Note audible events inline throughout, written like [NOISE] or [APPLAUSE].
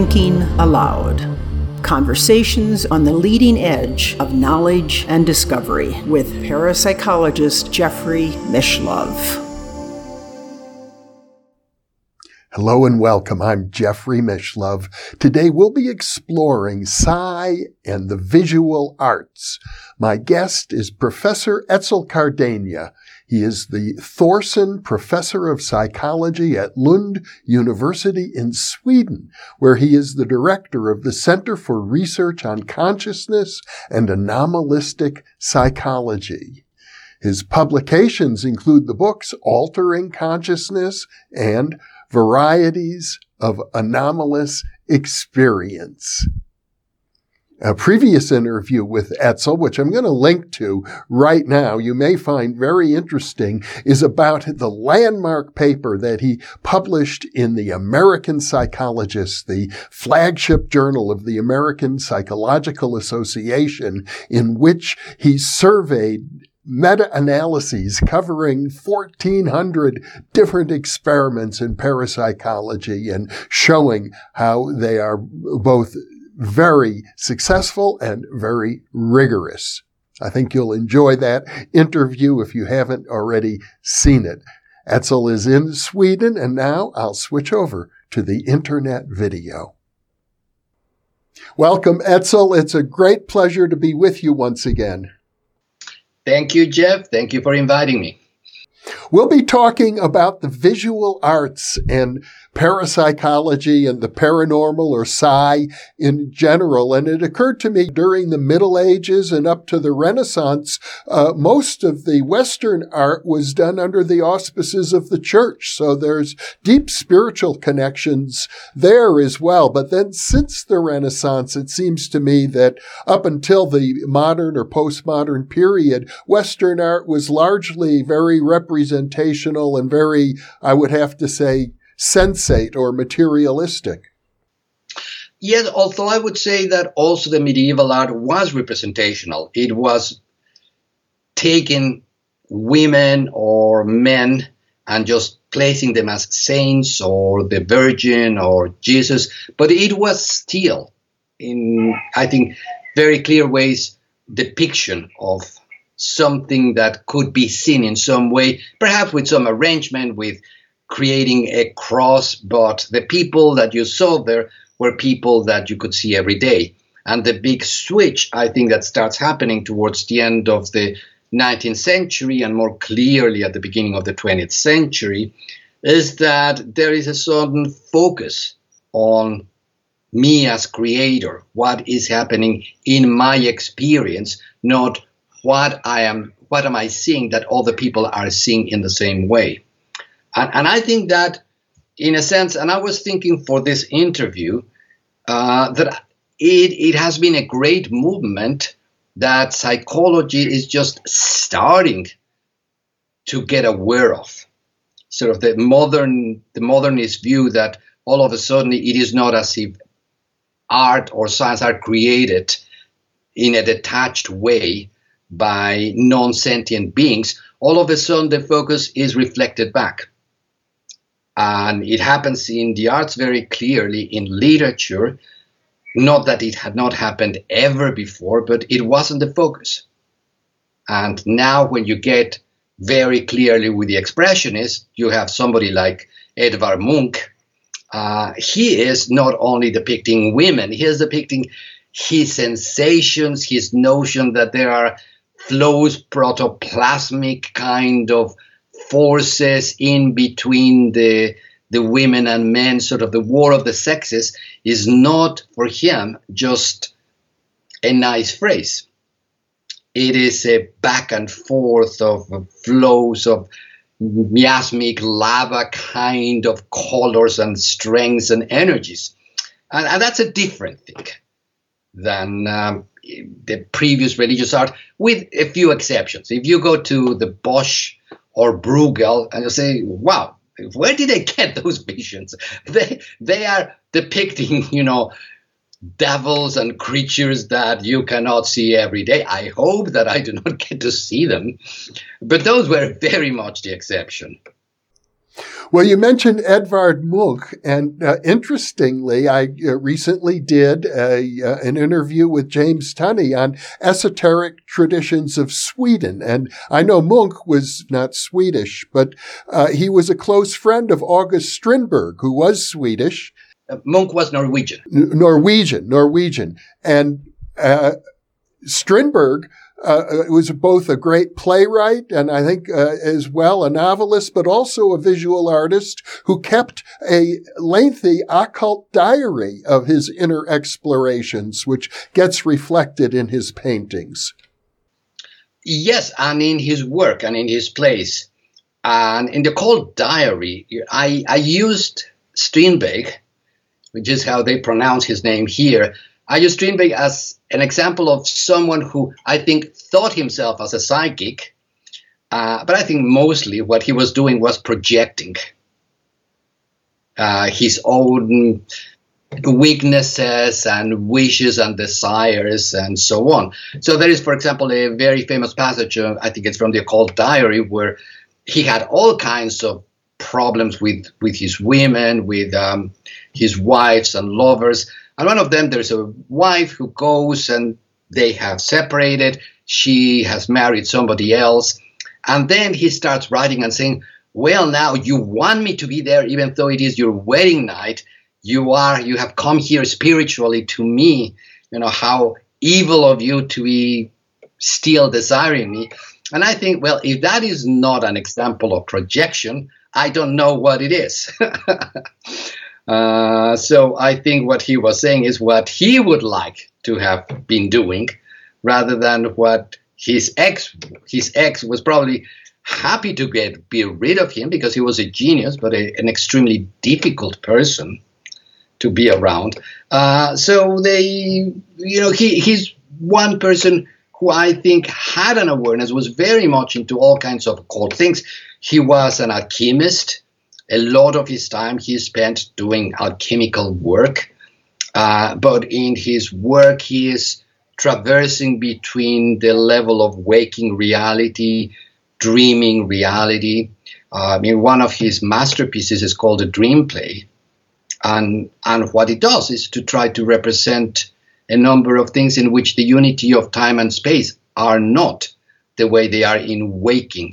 Thinking Allowed Conversations on the leading edge of knowledge and discovery with parapsychologist Jeffrey Mishlove. Hello and welcome. I'm Jeffrey Mishlove. Today we'll be exploring psi and the visual arts. My guest is Professor Etzel Cardeña. He is the Thorson Professor of Psychology at Lund University in Sweden, where he is the director of the Center for Research on Consciousness and Anomalistic Psychology. His publications include the books Altering Consciousness and Varieties of Anomalous Experience. A previous interview with Etzel, which I'm going to link to right now, you may find very interesting, is about the landmark paper that he published in the American Psychologist, the flagship journal of the American Psychological Association, in which he surveyed meta-analyses covering 1400 different experiments in parapsychology and showing how they are both very successful and very rigorous. I think you'll enjoy that interview if you haven't already seen it. Etzel is in Sweden and now I'll switch over to the internet video. Welcome, Etzel. It's a great pleasure to be with you once again. Thank you, Jeff. Thank you for inviting me. We'll be talking about the visual arts and parapsychology and the paranormal or psi in general. And it occurred to me during the Middle Ages and up to the Renaissance, uh, most of the Western art was done under the auspices of the church. So there's deep spiritual connections there as well. But then since the Renaissance, it seems to me that up until the modern or postmodern period, Western art was largely very representational and very, I would have to say, sensate or materialistic. Yes, although I would say that also the medieval art was representational. It was taking women or men and just placing them as saints or the Virgin or Jesus, but it was still, in I think, very clear ways, depiction of something that could be seen in some way, perhaps with some arrangement, with creating a cross, but the people that you saw there were people that you could see every day. And the big switch, I think, that starts happening towards the end of the 19th century and more clearly at the beginning of the 20th century is that there is a certain focus on me as creator, what is happening in my experience, not what I am, what am I seeing that other people are seeing in the same way. And, and I think that, in a sense, and I was thinking for this interview, uh, that it, it has been a great movement that psychology is just starting to get aware of. Sort of the modern, the modernist view that all of a sudden it is not as if art or science are created in a detached way by non sentient beings. All of a sudden the focus is reflected back. And it happens in the arts very clearly, in literature. Not that it had not happened ever before, but it wasn't the focus. And now, when you get very clearly with the expressionists, you have somebody like Edvard Munch. Uh, he is not only depicting women, he is depicting his sensations, his notion that there are flows protoplasmic kind of forces in between the the women and men, sort of the war of the sexes, is not for him just a nice phrase. It is a back and forth of flows of miasmic lava kind of colors and strengths and energies. And, and that's a different thing than um, the previous religious art, with a few exceptions. If you go to the Bosch or Bruegel, and you say, wow, where did they get [LAUGHS] those visions? They they are depicting, you know, devils and creatures that you cannot see every day. I hope that I do not [LAUGHS] get to see them, but those were very much the exception. Well, you mentioned Edvard Munch, and uh, interestingly, I uh, recently did a, uh, an interview with James Tunney on esoteric traditions of Sweden. And I know Munch was not Swedish, but uh, he was a close friend of August Strindberg, who was Swedish. Uh, Munch was Norwegian. N- Norwegian, Norwegian. And uh, Strindberg uh, was both a great playwright and I think uh, as well a novelist, but also a visual artist who kept a lengthy occult diary of his inner explorations, which gets reflected in his paintings. Yes, and in his work and in his plays. And in the Occult diary, I, I used Strindberg, which is how they pronounce his name here, I use Strindberg as an example of someone who I think thought himself as a psychic, uh, but I think mostly what he was doing was projecting uh, his own weaknesses and wishes and desires and so on. So there is, for example, a very famous passage, uh, I think it's from the occult diary, where he had all kinds of problems with, with his women, with um, his wives and lovers. And one of them, there's a wife who goes and they have separated. She has married somebody else. And then he starts writing and saying, Well, now you want me to be there, even though it is your wedding night. You are, you have come here spiritually to me. You know, how evil of you to be still desiring me. And I think, well, if that is not an example of projection, I don't know what it is. [LAUGHS] Uh, so I think what he was saying is what he would like to have been doing, rather than what his ex his ex was probably happy to get be rid of him because he was a genius, but a, an extremely difficult person to be around. Uh, so they, you know, he he's one person who I think had an awareness, was very much into all kinds of occult things. He was an alchemist a lot of his time he spent doing alchemical work. Uh, but in his work, he is traversing between the level of waking reality, dreaming reality. Uh, I mean, one of his masterpieces is called a dream play. And, and what it does is to try to represent a number of things in which the unity of time and space are not the way they are in waking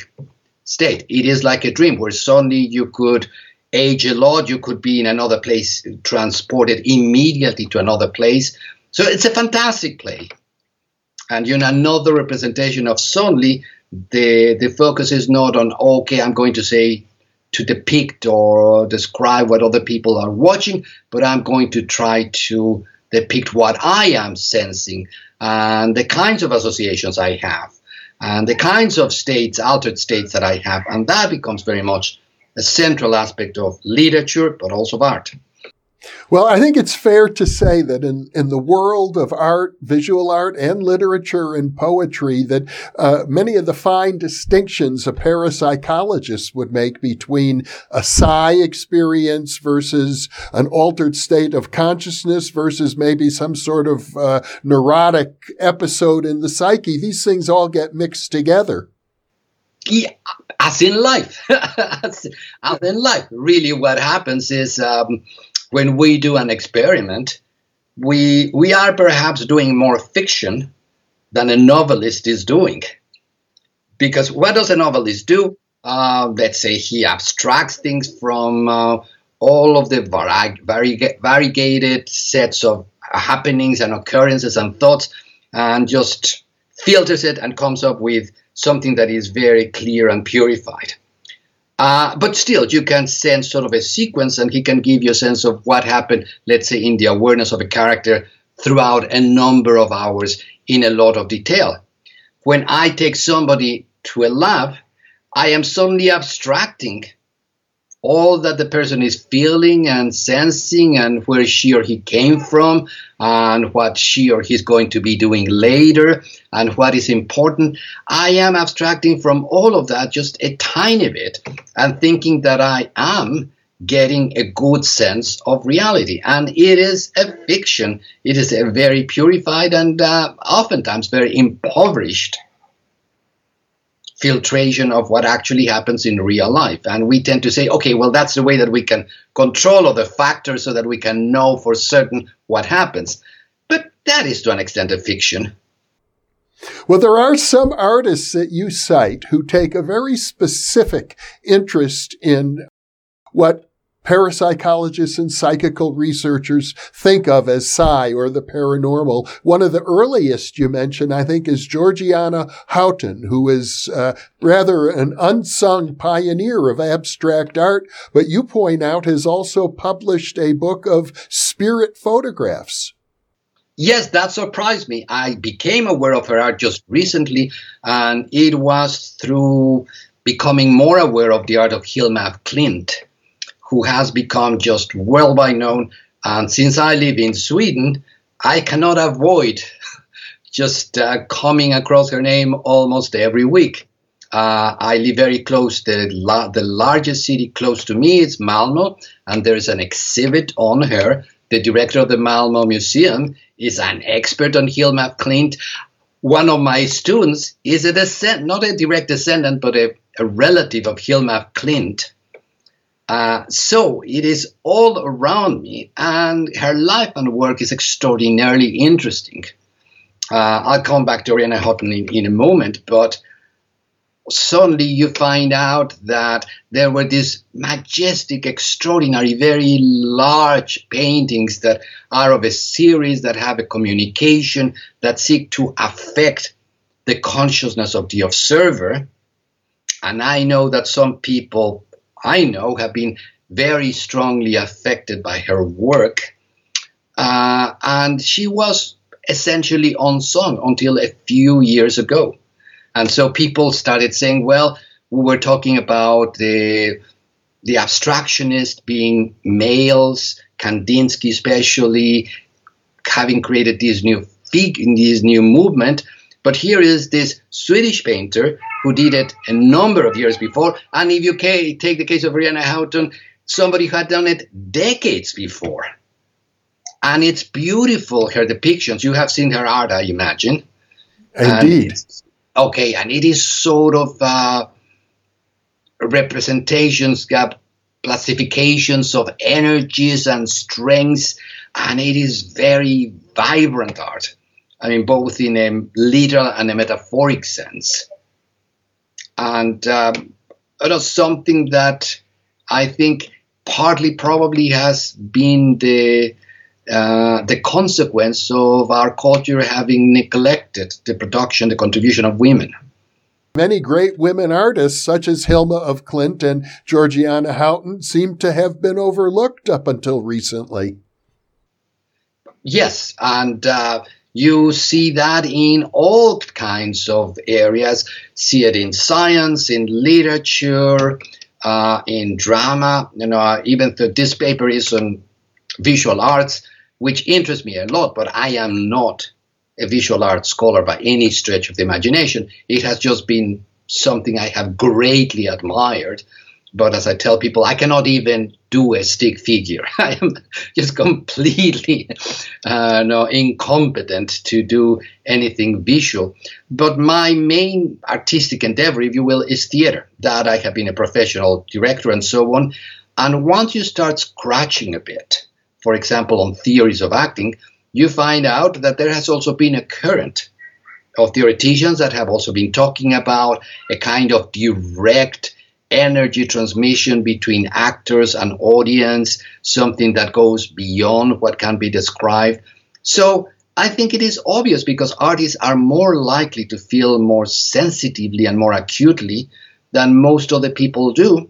state. It is like a dream where suddenly you could age a lot, you could be in another place, transported immediately to another place. So it's a fantastic play. And you know, another representation of suddenly the the focus is not on okay, I'm going to say to depict or describe what other people are watching, but I'm going to try to depict what I am sensing and the kinds of associations I have and the kinds of states, altered states that I have. And that becomes very much a central aspect of literature, but also of art. Well, I think it's fair to say that in, in the world of art, visual art, and literature and poetry, that uh, many of the fine distinctions a parapsychologist would make between a psi experience versus an altered state of consciousness versus maybe some sort of uh, neurotic episode in the psyche, these things all get mixed together. Yeah, as in life, [LAUGHS] as, as, in life, really, what happens is um, when we do an experiment, we we are perhaps doing more fiction than a novelist is doing. Because what does a novelist do? Uh, let's say he abstracts things from uh, all of the vari- vari- variegated sets of happenings and occurrences and thoughts, and just filters it and comes up with something that is very clear and purified. Uh, but still, you can sense sort of a sequence, and he can give you a sense of what happened, let's say, in the awareness of a character throughout a number of hours in a lot of detail. When I take somebody to a lab, I am suddenly abstracting all that the person is feeling and sensing and where she or he came from and what she or he's going to be doing later and what is important. I am abstracting from all of that just a tiny bit and thinking that I am getting a good sense of reality. And it is a fiction. It is a very purified and uh, oftentimes very impoverished filtration of what actually happens in real life. And we tend to say, okay, well, that's the way that we can control other factors so that we can know for certain what happens. But that is to an extent a fiction. Well, there are some artists that you cite who take a very specific interest in what parapsychologists and psychical researchers think of as psi or the paranormal. One of the earliest you mentioned, I think, is Georgiana Houghton, who is uh, rather an unsung pioneer of abstract art, but you point out has also published a book of spirit photographs. Yes, that surprised me. I became aware of her art just recently, and it was through becoming more aware of the art of Hilma af Klint who has become just well by known. And since I live in Sweden, I cannot avoid [LAUGHS] just uh, coming across her name almost every week. Uh, I live very close. The, la- the largest city close to me is Malmo, and there is an exhibit on her. The director of the Malmo Museum is an expert on Hilma Klint. One of my students is a descent, not a direct descendant, but a, a relative of Hilma Klint. Uh, so it is all around me, and her life and work is extraordinarily interesting. Uh, I'll come back to Georgiana Houghton in, in a moment, but suddenly you find out that there were these majestic, extraordinary, very large paintings that are of a series that have a communication that seek to affect the consciousness of the observer. And I know that some people I know have been very strongly affected by her work. Uh, and she was essentially unsung until a few years ago. And so people started saying, well, we were talking about the, the abstractionists being males, Kandinsky especially, having created this new fig in this new movement. But here is this Swedish painter who did it a number of years before. And if you take the case of Georgiana Houghton, somebody who had done it decades before. And it's beautiful, her depictions. You have seen her art, I imagine. Indeed. And, okay, and it is sort of uh, representations, classifications of energies and strengths, and it is very vibrant art. I mean, both in a literal and a metaphoric sense. And um, it something that I think partly probably has been the uh, the consequence of our culture having neglected the production, the contribution of women. Many great women artists, such as Hilma af Klint and Georgiana Houghton, seem to have been overlooked up until recently. Yes, and uh, you see that in all kinds of areas. See it in science, in literature, uh, in drama. You know, even though this paper is on visual arts, which interests me a lot, but I am not a visual arts scholar by any stretch of the imagination. It has just been something I have greatly admired but as I tell people, I cannot even do a stick figure. [LAUGHS] I am just completely uh, no, incompetent to do anything visual. But my main artistic endeavor, if you will, is theater. That I have been a professional director and so on. And once you start scratching a bit, for example, on theories of acting, you find out that there has also been a current of theoreticians that have also been talking about a kind of direct energy transmission between actors and audience, something that goes beyond what can be described. So I think it is obvious because artists are more likely to feel more sensitively and more acutely than most other people do.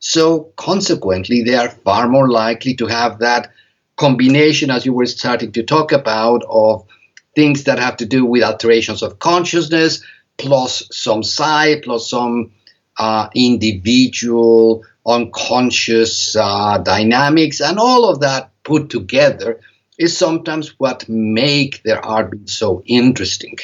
So consequently, they are far more likely to have that combination, as you were starting to talk about, of things that have to do with alterations of consciousness, plus some psi, plus some uh, individual, unconscious uh, dynamics, and all of that put together is sometimes what make their art so interesting.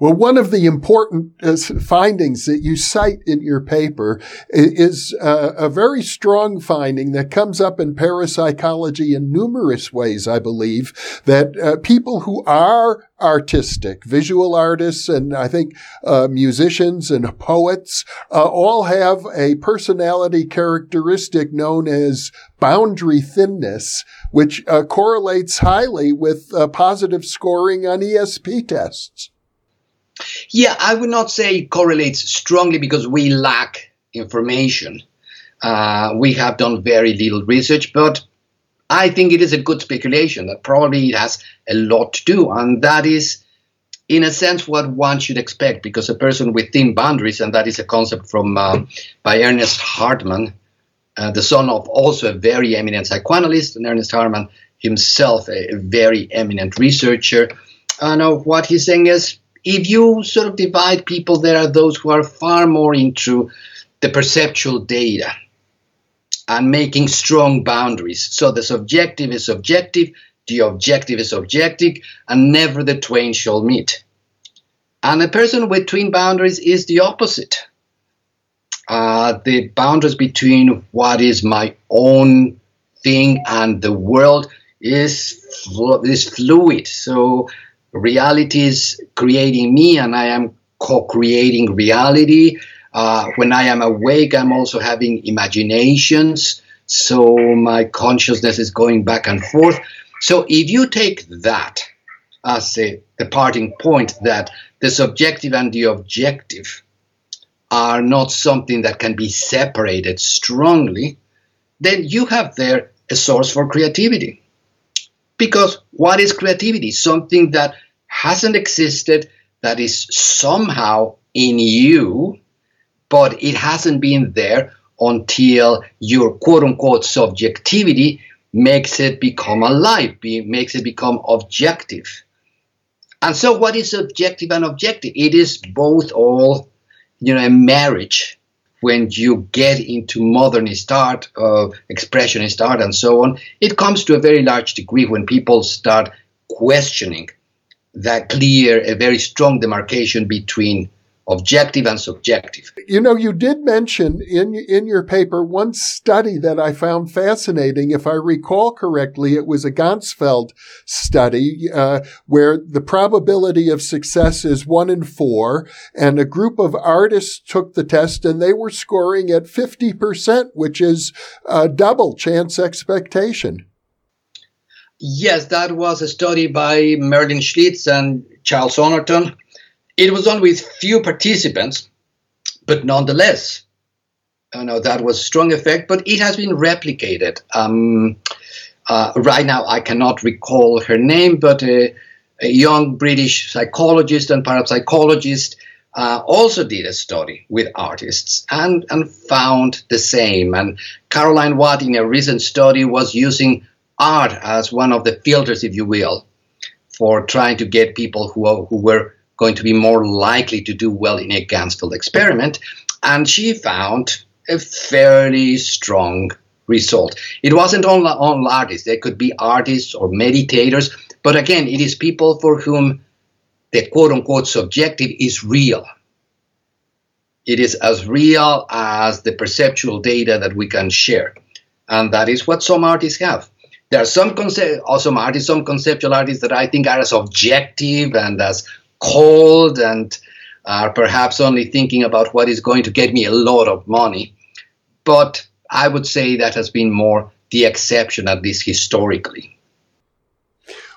Well, one of the important uh, findings that you cite in your paper is uh, a very strong finding that comes up in parapsychology in numerous ways, I believe, that uh, people who are artistic, visual artists, and I think uh, musicians and poets uh, all have a personality characteristic known as boundary thinness, which uh, correlates highly with positive scoring on ESP tests. Yeah, I would not say it correlates strongly because we lack information. Uh, we have done very little research, but I think it is a good speculation that probably it has a lot to do, and that is, in a sense, what one should expect because a person with thin boundaries, and that is a concept from uh, by Ernest Hartmann, uh, the son of also a very eminent psychoanalyst, and Ernest Hartmann himself a, a very eminent researcher. And uh, what he's saying is if you sort of divide people, there are those who are far more into the perceptual data and making strong boundaries. So the subjective is subjective, the objective is objective, and never the twain shall meet. And a person with thin boundaries is the opposite. Uh, the boundaries between what is my own thing and the world is is fluid. So reality is creating me and I am co creating reality. Uh, when I am awake, I'm also having imaginations. So my consciousness is going back and forth. So if you take that as a, the parting point that the subjective and the objective are not something that can be separated strongly, then you have there a source for creativity. Because what is creativity? Something that hasn't existed, that is somehow in you, but it hasn't been there until your quote unquote subjectivity makes it become alive, makes it become objective. And so, what is subjective and objective? It is both all, you know, a marriage when you get into modernist art, uh, expressionist art, and so on, it comes to a very large degree when people start questioning that clear, a very strong demarcation between objective and subjective. You know, you did mention in in your paper one study that I found fascinating. If I recall correctly, it was a Ganzfeld study uh, where the probability of success is one in four, and a group of artists took the test and they were scoring at fifty percent, which is uh, double chance expectation. Yes, that was a study by Marilyn Schlitz and Charles Honorton it was done with few participants, but nonetheless, you know, that was strong effect, but it has been replicated. Um, uh, right now, I cannot recall her name, but a, a young British psychologist and parapsychologist uh, also did a study with artists and, and found the same. And Caroline Watt, in a recent study, was using art as one of the filters, if you will, for trying to get people who, who were going to be more likely to do well in a Ganzfeld experiment. And she found a fairly strong result. It wasn't on, on artists, they could be artists or meditators, but again, it is people for whom the quote unquote subjective is real. It is as real as the perceptual data that we can share. And that is what some artists have. There are some some artists, some conceptual artists that I think are as objective and as cold and are perhaps only thinking about what is going to get me a lot of money. But I would say that has been more the exception, at least historically.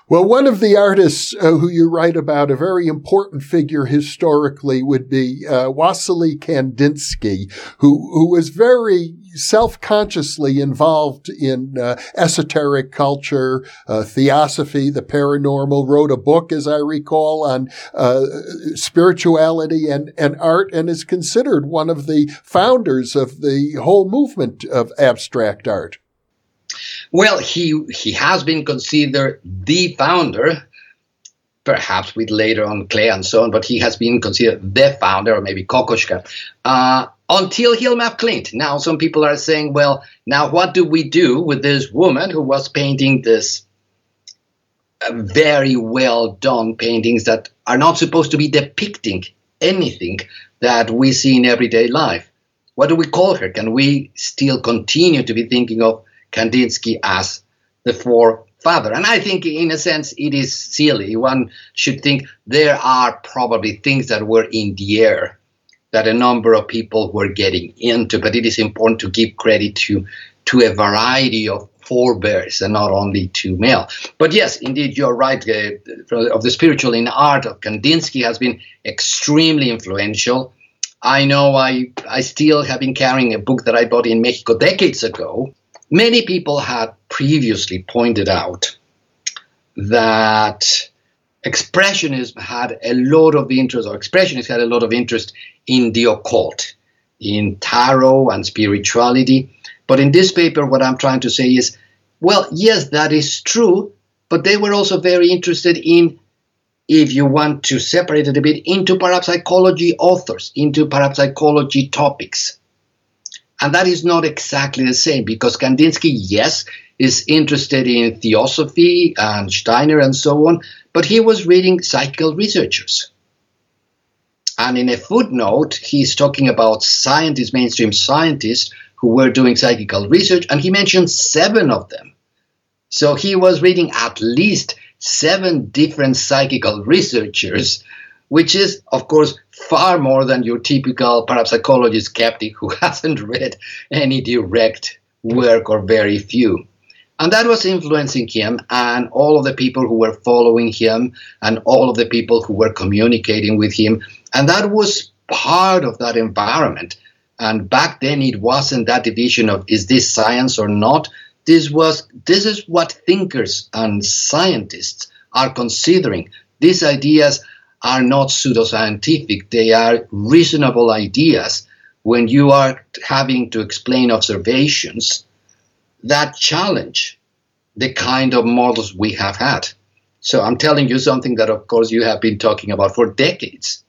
Well, one of the artists uh, who you write about, a very important figure historically, would be uh, Wassily Kandinsky, who who was very self-consciously involved in uh, esoteric culture, uh, theosophy, the paranormal. Wrote a book, as I recall, on uh, spirituality and and art, and is considered one of the founders of the whole movement of abstract art. Well, he he has been considered the founder, perhaps with later on Klee and so on, but he has been considered the founder, or maybe Kokoschka, uh, until Hilma Klint. Now, some people are saying, well, now what do we do with this woman who was painting this uh, very well done paintings that are not supposed to be depicting anything that we see in everyday life. What do we call her? Can we still continue to be thinking of Kandinsky as the forefather? And I think, in a sense, it is silly. One should think there are probably things that were in the air that a number of people were getting into, but it is important to give credit to to a variety of forebears and not only to male. But yes, indeed, you're right. Uh, of the spiritual in art of Kandinsky has been extremely influential. I know I, I still have been carrying a book that I bought in Mexico decades ago. Many people had previously pointed out that expressionism had a lot of interest, or expressionists had a lot of interest in the occult, in tarot and spirituality. But in this paper, what I'm trying to say is, well, yes, that is true, but they were also very interested in, if you want to separate it a bit, into parapsychology authors, into parapsychology topics. And that is not exactly the same because Kandinsky, yes, is interested in theosophy and Steiner and so on, but he was reading psychical researchers. And in a footnote, he's talking about scientists, mainstream scientists, who were doing psychical research, and he mentioned seven of them. So he was reading at least seven different psychical researchers, which is, of course, far more than your typical parapsychologist skeptic who [LAUGHS] hasn't read any direct work or very few. And that was influencing him and all of the people who were following him and all of the people who were communicating with him. And that was part of that environment. And back then, it wasn't that division of is this science or not. This was this is what thinkers and scientists are considering. These ideas are not pseudoscientific; they are reasonable ideas. When you are having to explain observations that challenge the kind of models we have had. So I'm telling you something that, of course, you have been talking about for decades.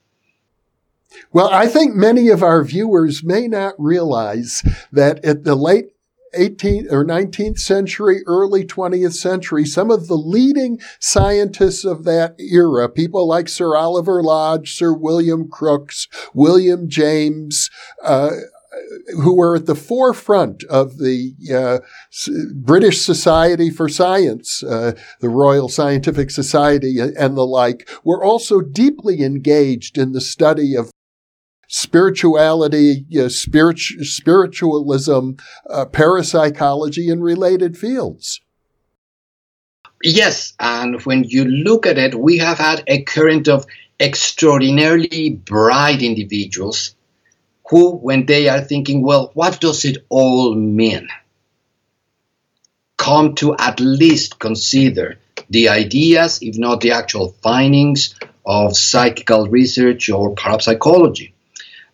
Well, I think many of our viewers may not realize that at the late 18th or 19th century, early 20th century, some of the leading scientists of that era, people like Sir Oliver Lodge, Sir William Crookes, William James, uh, who were at the forefront of the uh, British Society for Science, uh, the Royal Scientific Society, and the like, were also deeply engaged in the study of spirituality, spiritualism, uh, parapsychology, and related fields. Yes, and when you look at it, we have had a current of extraordinarily bright individuals who, when they are thinking, well, what does it all mean? Come to at least consider the ideas, if not the actual findings, of psychical research or parapsychology.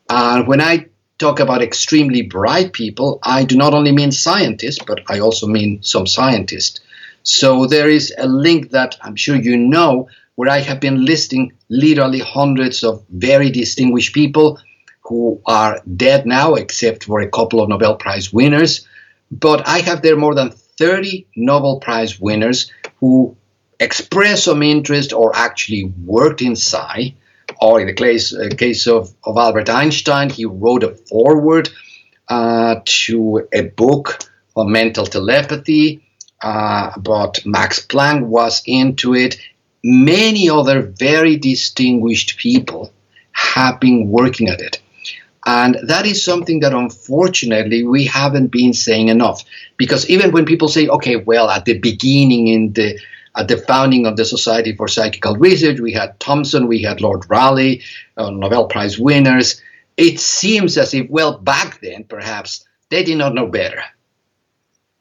And when I talk about extremely bright people, I do not only mean scientists, but I also mean some scientists. So there is a link that I'm sure you know where I have been listing literally hundreds of very distinguished people who are dead now, except for a couple of Nobel Prize winners. But I have there more than 30 Nobel Prize winners who express some interest or actually worked in psi or in the case, uh, case of, of Albert Einstein, he wrote a foreword uh, to a book on mental telepathy, uh, but Max Planck was into it. Many other very distinguished people have been working at it. And that is something that unfortunately we haven't been saying enough. Because even when people say, okay, well, at the beginning in the at the founding of the Society for Psychical Research, we had Thomson, we had Lord Rayleigh, uh, Nobel Prize winners. It seems as if, well, back then, perhaps, they did not know better.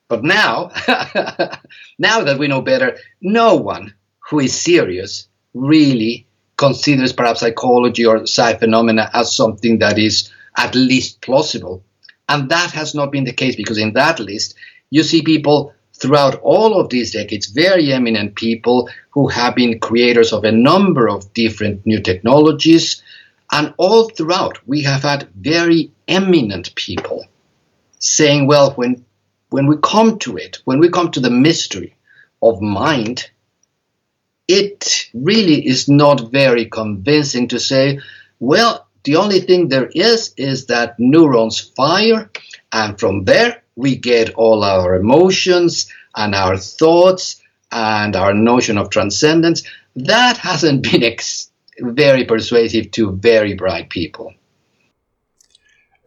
But now, [LAUGHS] now that we know better, no one who is serious really considers parapsychology or psi phenomena as something that is at least plausible. And that has not been the case because in that list, you see people throughout all of these decades, very eminent people who have been creators of a number of different new technologies. And all throughout, we have had very eminent people saying, well, when, when we come to it, when we come to the mystery of mind, it really is not very convincing to say, well, the only thing there is is that neurons fire, and from there we get all our emotions and our thoughts and our notion of transcendence. That hasn't [LAUGHS] been ex- very persuasive to very bright people.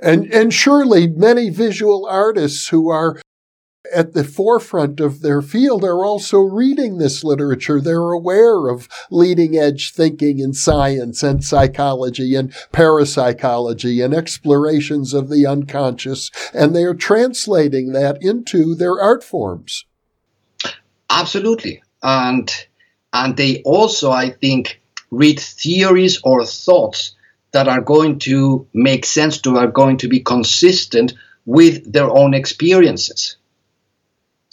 And, and surely many visual artists who are at the forefront of their field are also reading this literature. They're aware of leading edge thinking in science and psychology and parapsychology and explorations of the unconscious, and they are translating that into their art forms. Absolutely. And and they also, I think, read theories or thoughts that are going to make sense to are going to be consistent with their own experiences.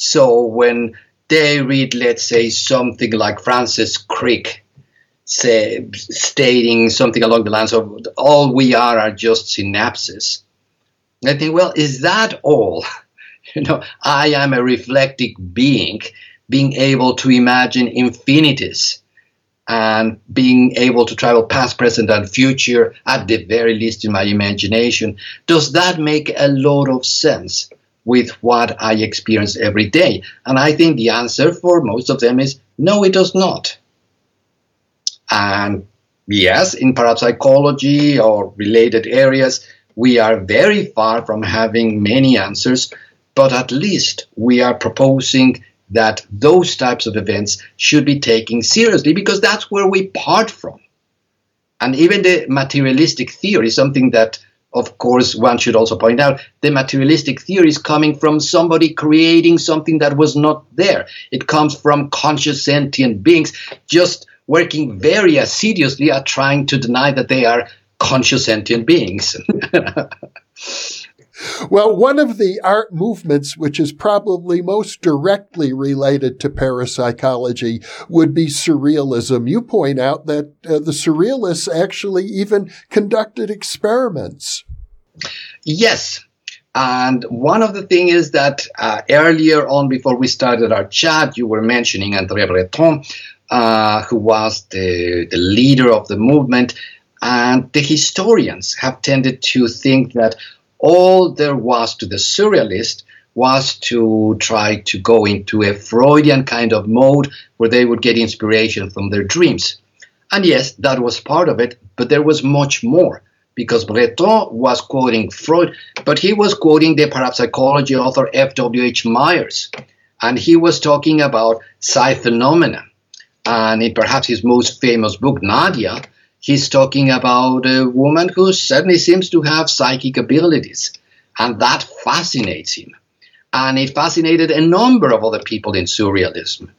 So when they read, let's say, something like Francis Crick, say, stating something along the lines of all we are are just synapses. I think, well, is that all? [LAUGHS] You know, I am a reflective being, being able to imagine infinities and being able to travel past, present, and future, at the very least in my imagination. Does that make a lot of sense? With what I experience every day? And I think the answer for most of them is no, it does not. And yes, in parapsychology or related areas, we are very far from having many answers, but at least we are proposing that those types of events should be taken seriously because that's where we part from. And even the materialistic theory, something that of course, one should also point out the materialistic theory is coming from somebody creating something that was not there. It comes from conscious sentient beings just working very assiduously at trying to deny that they are conscious sentient beings. [LAUGHS] Well, one of the art movements which is probably most directly related to parapsychology would be surrealism. You point out that uh, the surrealists actually even conducted experiments. Yes. And one of the things is that uh, earlier on, before we started our chat, you were mentioning André Breton, uh, who was the, the leader of the movement. And the historians have tended to think that all there was to the surrealist was to try to go into a Freudian kind of mode where they would get inspiration from their dreams. And yes, that was part of it, but there was much more because Breton was quoting Freud, but he was quoting the parapsychology author F.W.H. Myers. And he was talking about psi phenomena. And in perhaps his most famous book, Nadja, he's talking about a woman who certainly seems to have psychic abilities. And that fascinates him. And it fascinated a number of other people in surrealism.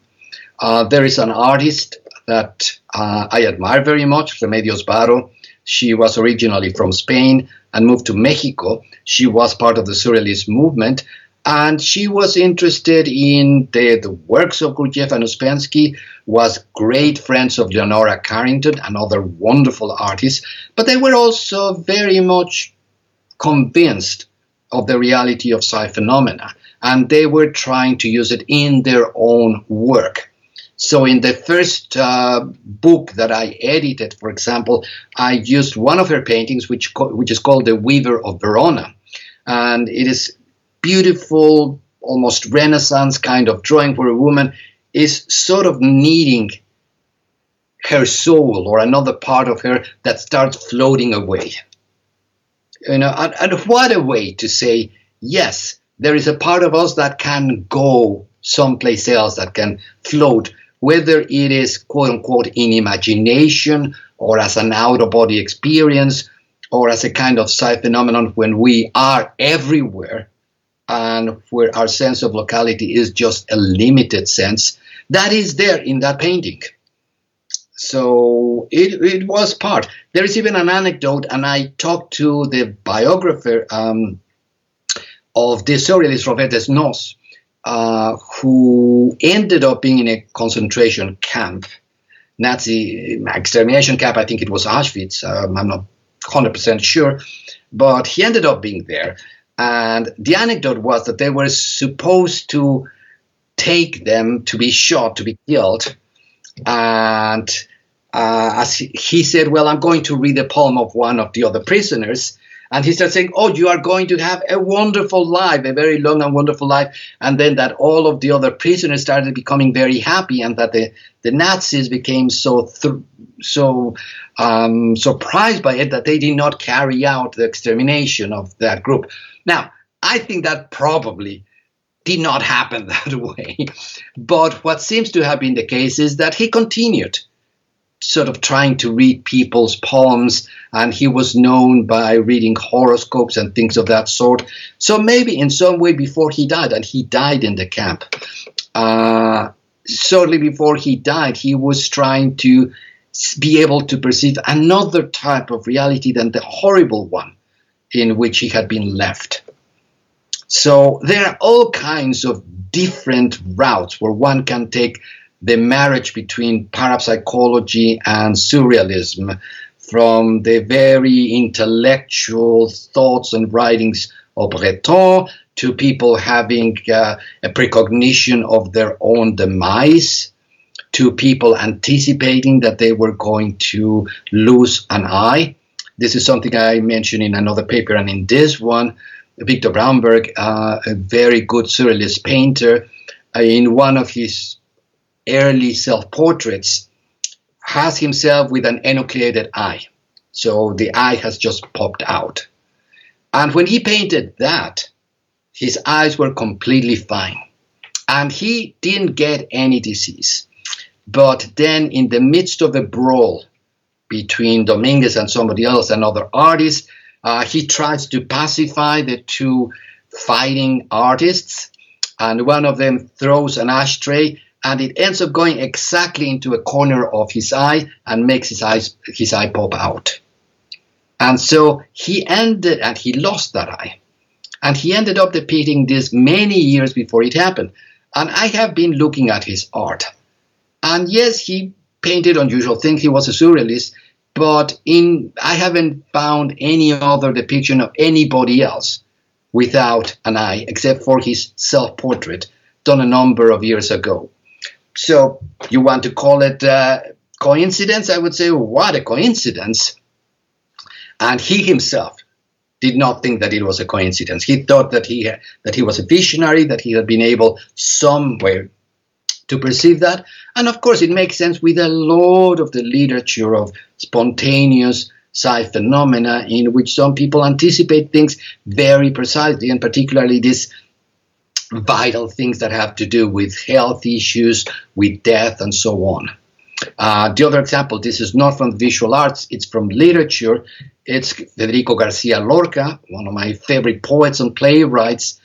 Uh, there is an artist that uh, I admire very much, Remedios Varo. She was originally from Spain and moved to Mexico. She was part of the Surrealist movement, and she was interested in the, the works of Gurdjieff and Ouspensky, was great friends of Leonora Carrington, another wonderful artist, but they were also very much convinced of the reality of psi phenomena, and they were trying to use it in their own work. So in the first uh, book that I edited, for example, I used one of her paintings, which co- which is called The Weaver of Verona, and it is beautiful, almost Renaissance kind of drawing where a woman is sort of needing her soul or another part of her that starts floating away. You know, and, and what a way to say, yes, there is a part of us that can go someplace else, that can float, whether it is quote unquote in imagination or as an out of body experience or as a kind of psi phenomenon when we are everywhere and where our sense of locality is just a limited sense, that is there in that painting. So it, it was part. There is even an anecdote, and I talked to the biographer um, of the surrealist Robert Desnos, uh, who ended up being in a concentration camp, Nazi extermination camp. I think it was Auschwitz. Um, I'm not 100% sure, but he ended up being there. And the anecdote was that they were supposed to take them to be shot, to be killed. And uh, as he, he said, Well, I'm going to read the poem of one of the other prisoners. And he started saying, Oh, you are going to have a wonderful life, a very long and wonderful life. And then that all of the other prisoners started becoming very happy, and that the, the Nazis became so th- so um, surprised by it that they did not carry out the extermination of that group. Now, I think that probably did not happen [LAUGHS] that way. But what seems to have been the case is that he continued sort of trying to read people's poems, and he was known by reading horoscopes and things of that sort. So maybe in some way before he died, and he died in the camp, uh, shortly before he died, he was trying to be able to perceive another type of reality than the horrible one in which he had been left. So there are all kinds of different routes where one can take the marriage between parapsychology and surrealism, from the very intellectual thoughts and writings of Breton to people having uh, a precognition of their own demise, to people anticipating that they were going to lose an eye. This is something I mentioned in another paper, and in this one, Victor Brauner, uh, a very good surrealist painter, uh, in one of his early self portraits has himself with an enucleated eye. So the eye has just popped out. And when he painted that, his eyes were completely fine. And he didn't get any disease. But then, in the midst of a brawl between Dominguez and somebody else, another artist, uh, he tries to pacify the two fighting artists. And one of them throws an ashtray and it ends up going exactly into a corner of his eye and makes his eyes his eye pop out. And so he ended and he lost that eye. And he ended up repeating this many years before it happened. And I have been looking at his art. And yes, he painted unusual things. He was a surrealist, but in I haven't found any other depiction of anybody else without an eye, except for his self-portrait done a number of years ago. So you want to call it uh, coincidence? I would say, what a coincidence. And he himself did not think that it was a coincidence. He thought that he that he was a visionary, that he had been able somewhere to perceive that. And of course, it makes sense with a lot of the literature of spontaneous psi phenomena, in which some people anticipate things very precisely, and particularly this vital things that have to do with health issues, with death, and so on. Uh, the other example, this is not from visual arts, it's from literature. It's Federico Garcia Lorca, one of my favorite poets and playwrights.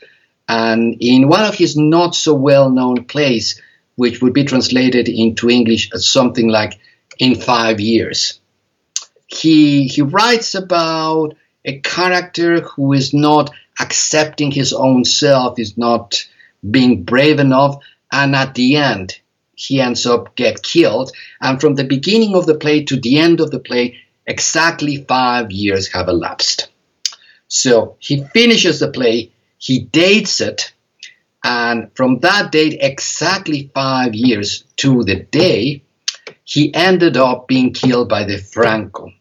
And in one of his not so well known plays, which would be translated into English as something like In Five Years, he, he writes about a character who is not accepting his own self, is not being brave enough, and at the end he ends up get killed. And from the beginning of the play to the end of the play, exactly five years have elapsed. So he finishes the play, he dates it, and from that date, exactly five years to the day, he ended up being killed by the Franco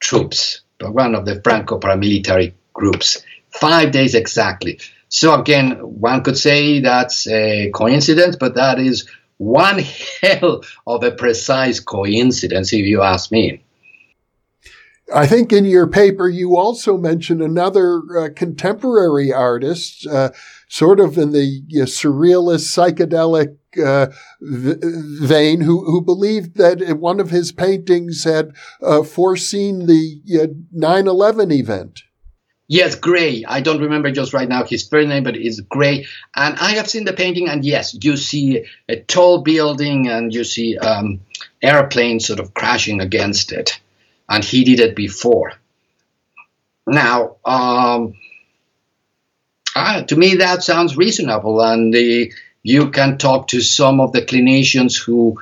troops, by one of the Franco paramilitary groups. Five days exactly. So again, one could say that's a coincidence, but that is one [LAUGHS] hell of a precise coincidence, if you ask me. I think in your paper you also mention another uh, contemporary artist, uh, sort of in the uh, surrealist psychedelic uh, vein, who who believed that one of his paintings had uh, foreseen the 9/11 event. Yes, Grey. I don't remember just right now his first name, but it's Grey. And I have seen the painting, and yes, you see a tall building and you see um, airplanes sort of crashing against it. And he did it before. Now, um, ah, to me, that sounds reasonable. And the, you can talk to some of the clinicians who,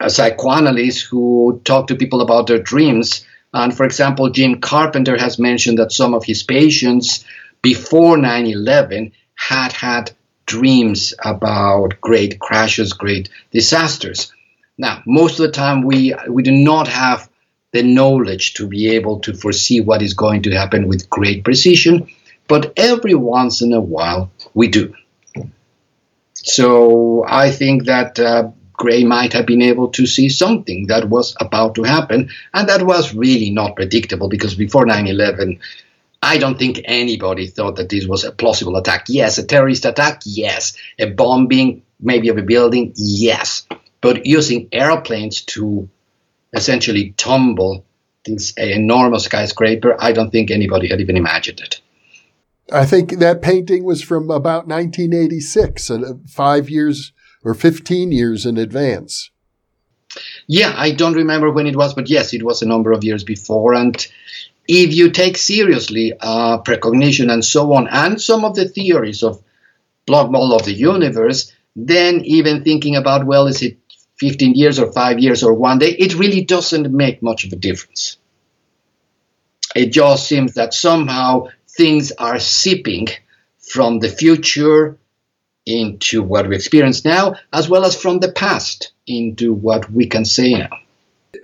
uh, psychoanalysts, who talk to people about their dreams and for example, Jim Carpenter has mentioned that some of his patients before 9 11 had had dreams about great crashes, great disasters. Now, most of the time, we we do not have the knowledge to be able to foresee what is going to happen with great precision, but every once in a while we do. So I think that uh, Grey might have been able to see something that was about to happen, and that was really not predictable because before 9 11, I don't think anybody thought that this was a plausible attack. Yes, a terrorist attack, yes. A bombing, maybe of a building, yes. But using airplanes to essentially tumble this enormous skyscraper, I don't think anybody had even imagined it. I think that painting was from about 1986, uh, five years or 15 years in advance. Yeah, I don't remember when it was, but yes, it was a number of years before. And if you take seriously uh, precognition and so on, and some of the theories of block model of the universe, then even thinking about, well, is it 15 years or five years or one day, it really doesn't make much of a difference. It just seems that somehow things are seeping from the future into what we experience now, as well as from the past into what we can say now.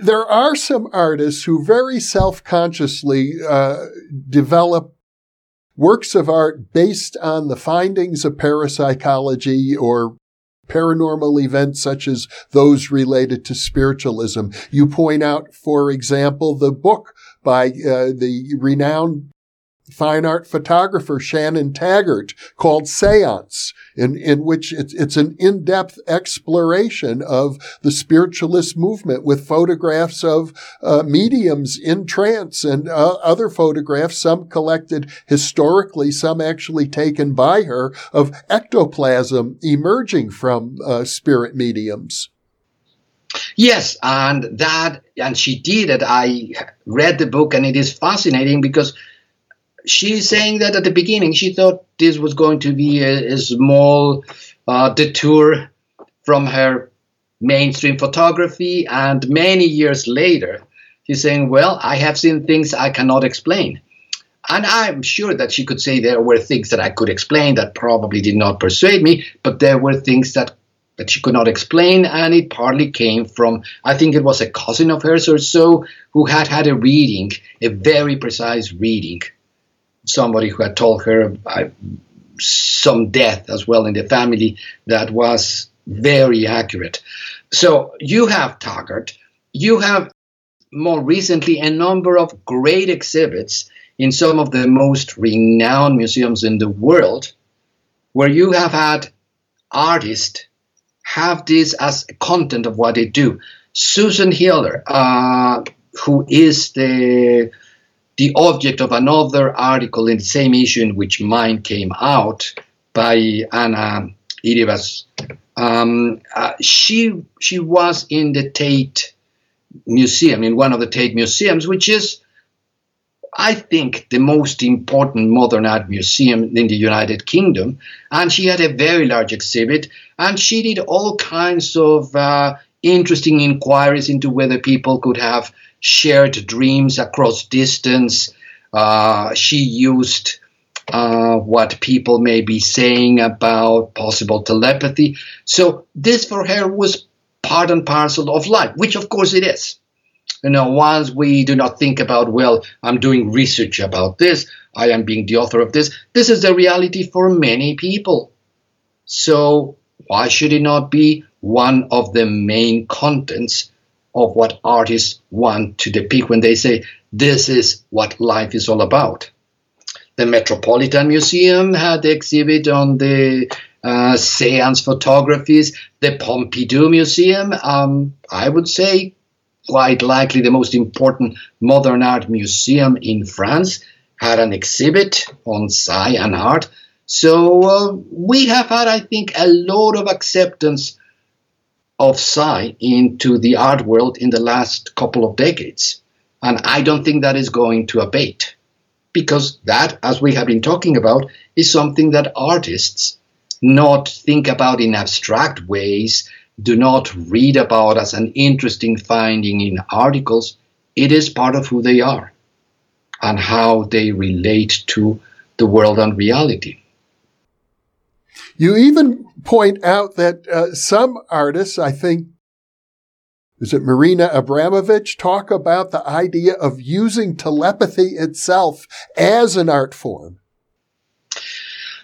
There are some artists who very self consciously uh, develop works of art based on the findings of parapsychology or paranormal events such as those related to spiritualism. You point out, for example, the book by uh, the renowned fine art photographer Shannon Taggart called Seance, in, in which it's, it's an in-depth exploration of the spiritualist movement with photographs of uh, mediums in trance and uh, other photographs, some collected historically, some actually taken by her, of ectoplasm emerging from uh, spirit mediums. Yes, and that, and she did it. I read the book, and it is fascinating because she's saying that at the beginning she thought this was going to be a, a small uh, detour from her mainstream photography, and many years later, she's saying, Well, I have seen things I cannot explain. And I'm sure that she could say there were things that I could explain that probably did not persuade me, but there were things that that she could not explain, and it partly came from, I think it was a cousin of hers or so, who had had a reading, a very precise reading somebody who had told her uh, some death as well in the family that was very accurate. So you have Taggart, you have more recently a number of great exhibits in some of the most renowned museums in the world where you have had artists have this as content of what they do. Susan Hiller, uh, who is the the object of another article in the same issue in which mine came out by Anna Iribarz. Um, uh, she she was in the Tate Museum, in one of the Tate museums, which is, I think, the most important modern art museum in the United Kingdom. And she had a very large exhibit, and she did all kinds of uh, interesting inquiries into whether people could have shared dreams across distance. Uh, she used uh, what people may be saying about possible telepathy. So this for her was part and parcel of life, which of course it is. You know, once we do not think about, well, I'm doing research about this, I am being the author of this, this is the reality for many people. So why should it not be one of the main contents of what artists want to depict when they say this is what life is all about. The Metropolitan Museum had the exhibit on the uh, seance photographies. The Pompidou Museum, um, I would say, quite likely the most important modern art museum in France, had an exhibit on psi and art. So uh, we have had, I think, a lot of acceptance of psi into the art world in the last couple of decades. And I don't think that is going to abate because that, as we have been talking about, is something that artists not think about in abstract ways, do not read about as an interesting finding in articles. It is part of who they are and how they relate to the world and reality. You even point out that uh, some artists, I think, is it Marina Abramović, talk about the idea of using telepathy itself as an art form.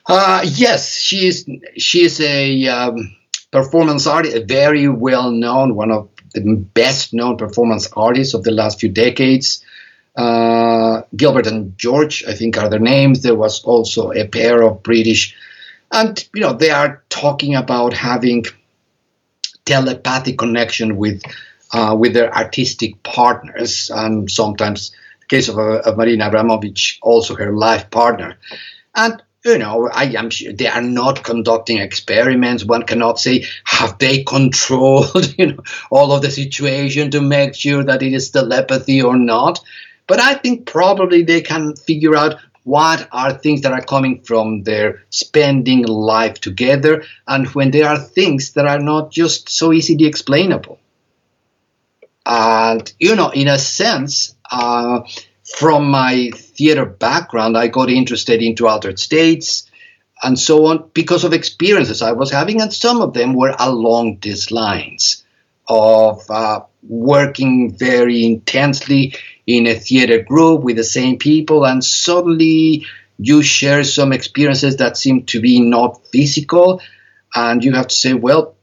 Uh, yes, she is. She is a um, performance artist, a very well known, one of the best known performance artists of the last few decades. Uh, Gilbert and George, I think, are their names. There was also a pair of British, and you know they are talking about having telepathic connection with uh, with their artistic partners, and sometimes the case of, uh, of Marina Abramović, also her life partner, and you know, I am sure they are not conducting experiments. One cannot say have they [LAUGHS] controlled, you know, all of the situation to make sure that it is telepathy or not. But I think probably they can figure out what are things that are coming from their spending life together, and when there are things that are not just so easily explainable. And you know, in a sense, uh, from my theater background, I got interested into altered states and so on because of experiences I was having, and some of them were along these lines of uh, working very intensely in a theater group with the same people, and suddenly you share some experiences that seem to be not physical, and you have to say, well,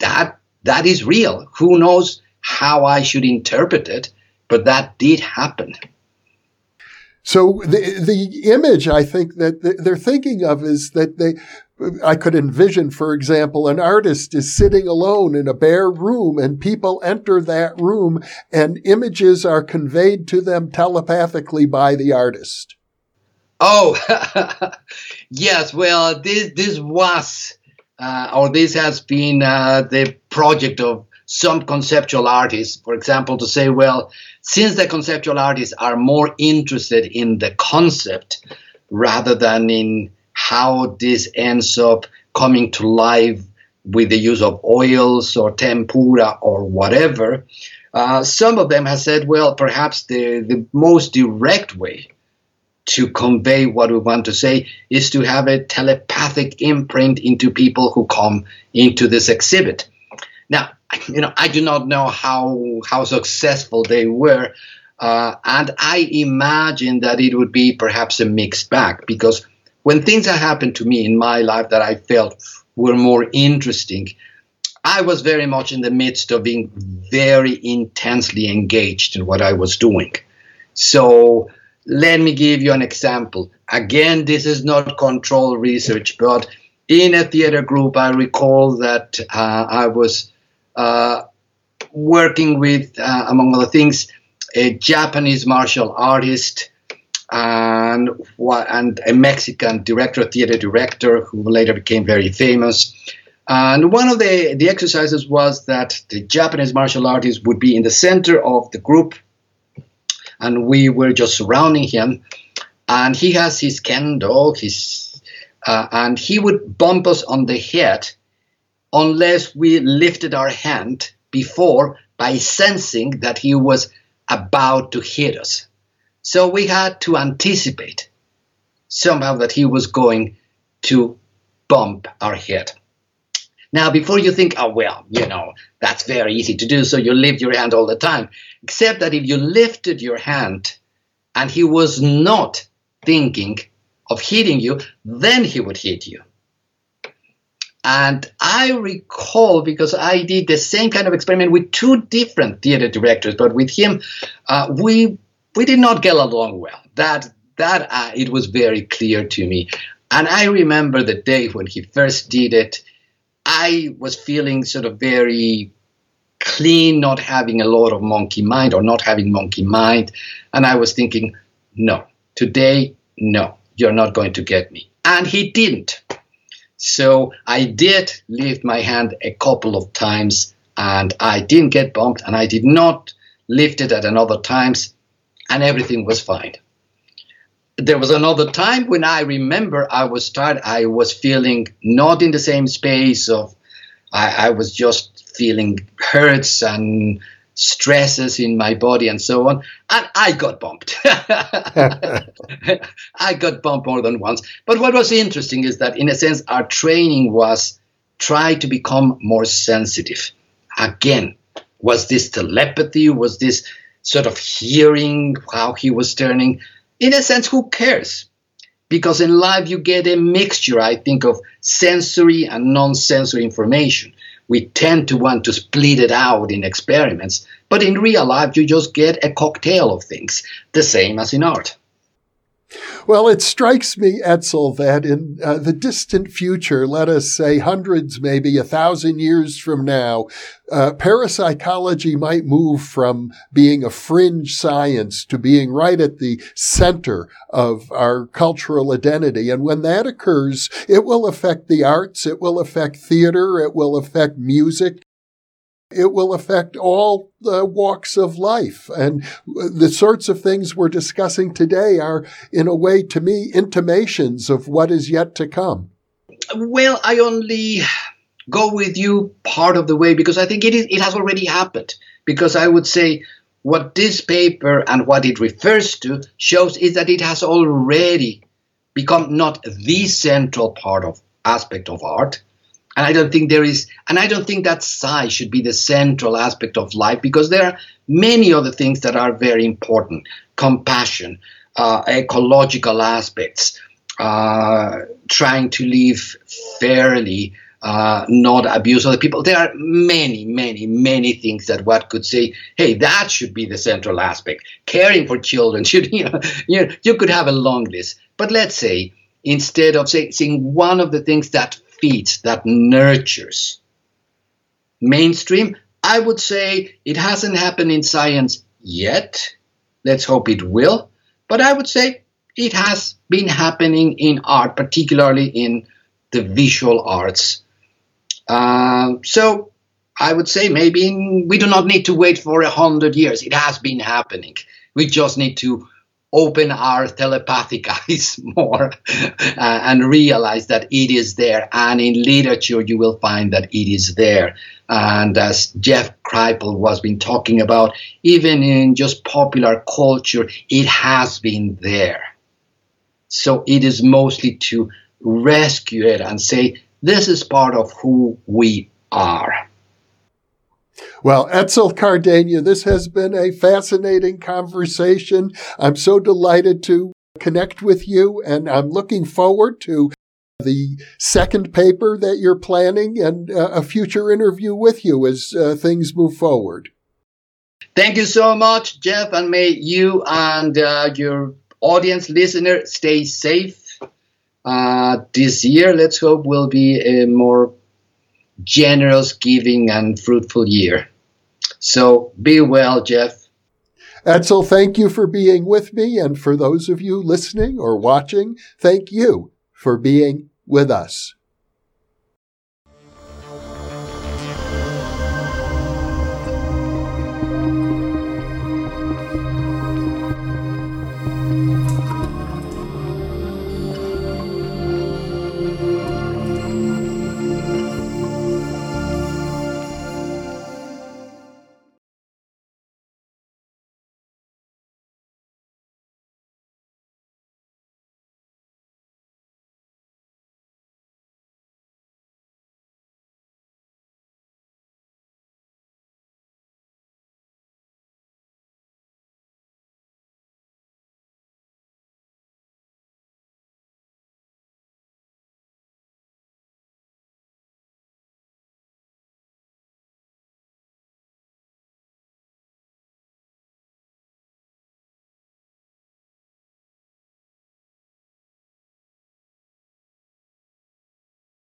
that that is real. Who knows how I should interpret it? but that did happen. So the the image I think that they're thinking of is that they I could envision, for example, an artist is sitting alone in a bare room and people enter that room and images are conveyed to them telepathically by the artist. Oh, [LAUGHS] yes. Well, this, this was, uh, or this has been uh, the project of some conceptual artists, for example, to say, well, since the conceptual artists are more interested in the concept rather than in how this ends up coming to life with the use of oils or tempera or whatever, uh, some of them have said, well, perhaps the, the most direct way to convey what we want to say is to have a telepathic imprint into people who come into this exhibit. Now, [LAUGHS] you know, I do not know how how successful they were, uh, and I imagine that it would be perhaps a mixed bag because when things have happened to me in my life that I felt were more interesting, I was very much in the midst of being very intensely engaged in what I was doing. So let me give you an example. Again, this is not control research, but in a theater group, I recall that uh, I was uh, working with, uh, among other things, a Japanese martial artist and and a Mexican director, theater director, who later became very famous. And one of the, the exercises was that the Japanese martial artist would be in the center of the group, and we were just surrounding him. And he has his kendo, his, uh, and he would bump us on the head unless we lifted our hand before by sensing that he was about to hit us. So we had to anticipate somehow that he was going to bump our head. Now, before you think, oh, well, you know, that's very easy to do, so you lift your hand all the time, except that if you lifted your hand and he was not thinking of hitting you, then he would hit you. And I recall because I did the same kind of experiment with two different theater directors, but with him, uh, we we did not get along well. That that uh, it was very clear to me. And I remember the day when he first did it. I was feeling sort of very clean, not having a lot of monkey mind or not having monkey mind. And I was thinking, no, today, no, you're not going to get me. And he didn't. So I did lift my hand a couple of times and I didn't get bumped and I did not lift it at another times and everything was fine. There was another time when I remember I was tired. I was feeling not in the same space of I, I was just feeling hurts and stresses in my body and so on. And I got bumped. [LAUGHS] I got bumped more than once. But what was interesting is that, in a sense, our training was try to become more sensitive. Again, was this telepathy? Was this sort of hearing how he was turning? In a sense, who cares? Because in life, you get a mixture, I think, of sensory and non sensory information we tend to want to split it out in experiments, but in real life, you just get a cocktail of things, the same as in art. Well, it strikes me, Etzel, that in uh, the distant future, let us say hundreds, maybe a thousand years from now, uh, parapsychology might move from being a fringe science to being right at the center of our cultural identity. And when that occurs, it will affect the arts, it will affect theater, it will affect music, it will affect all the walks of life. And the sorts of things we're discussing today are, in a way, to me, intimations of what is yet to come. Well, I only go with you part of the way because I think it, is, it has already happened. Because I would say what this paper and what it refers to shows is that it has already become not the central part of aspect of art, and I don't think there is, and I don't think that size should be the central aspect of life because there are many other things that are very important compassion, uh, ecological aspects, uh, trying to live fairly, uh, not abuse other people. There are many, many, many things that one could say, hey, that should be the central aspect. Caring for children [LAUGHS] should, you know, you, you could have a long list. But let's say, instead of say, saying one of the things that that nurtures. Mainstream, I would say it hasn't happened in science yet. Let's hope it will. But I would say it has been happening in art, particularly in the visual arts. Uh, so I would say maybe we do not need to wait for a hundred years. It has been happening. We just need to open our telepathic [LAUGHS] eyes more uh, and realize that it is there. And in literature, you will find that it is there. And as Jeff Kripal was been talking about, even in just popular culture, it has been there. So it is mostly to rescue it and say, this is part of who we are. Well, Etzel Cardeña, this has been a fascinating conversation. I'm so delighted to connect with you, and I'm looking forward to the second paper that you're planning and uh, a future interview with you as uh, things move forward. Thank you so much, Jeff, and may you and uh, your audience listener stay safe. Uh, this year, let's hope, will be a more generous, giving, and fruitful year. So be well, Jeff. Etzel, thank you for being with me. And for those of you listening or watching, thank you for being with us.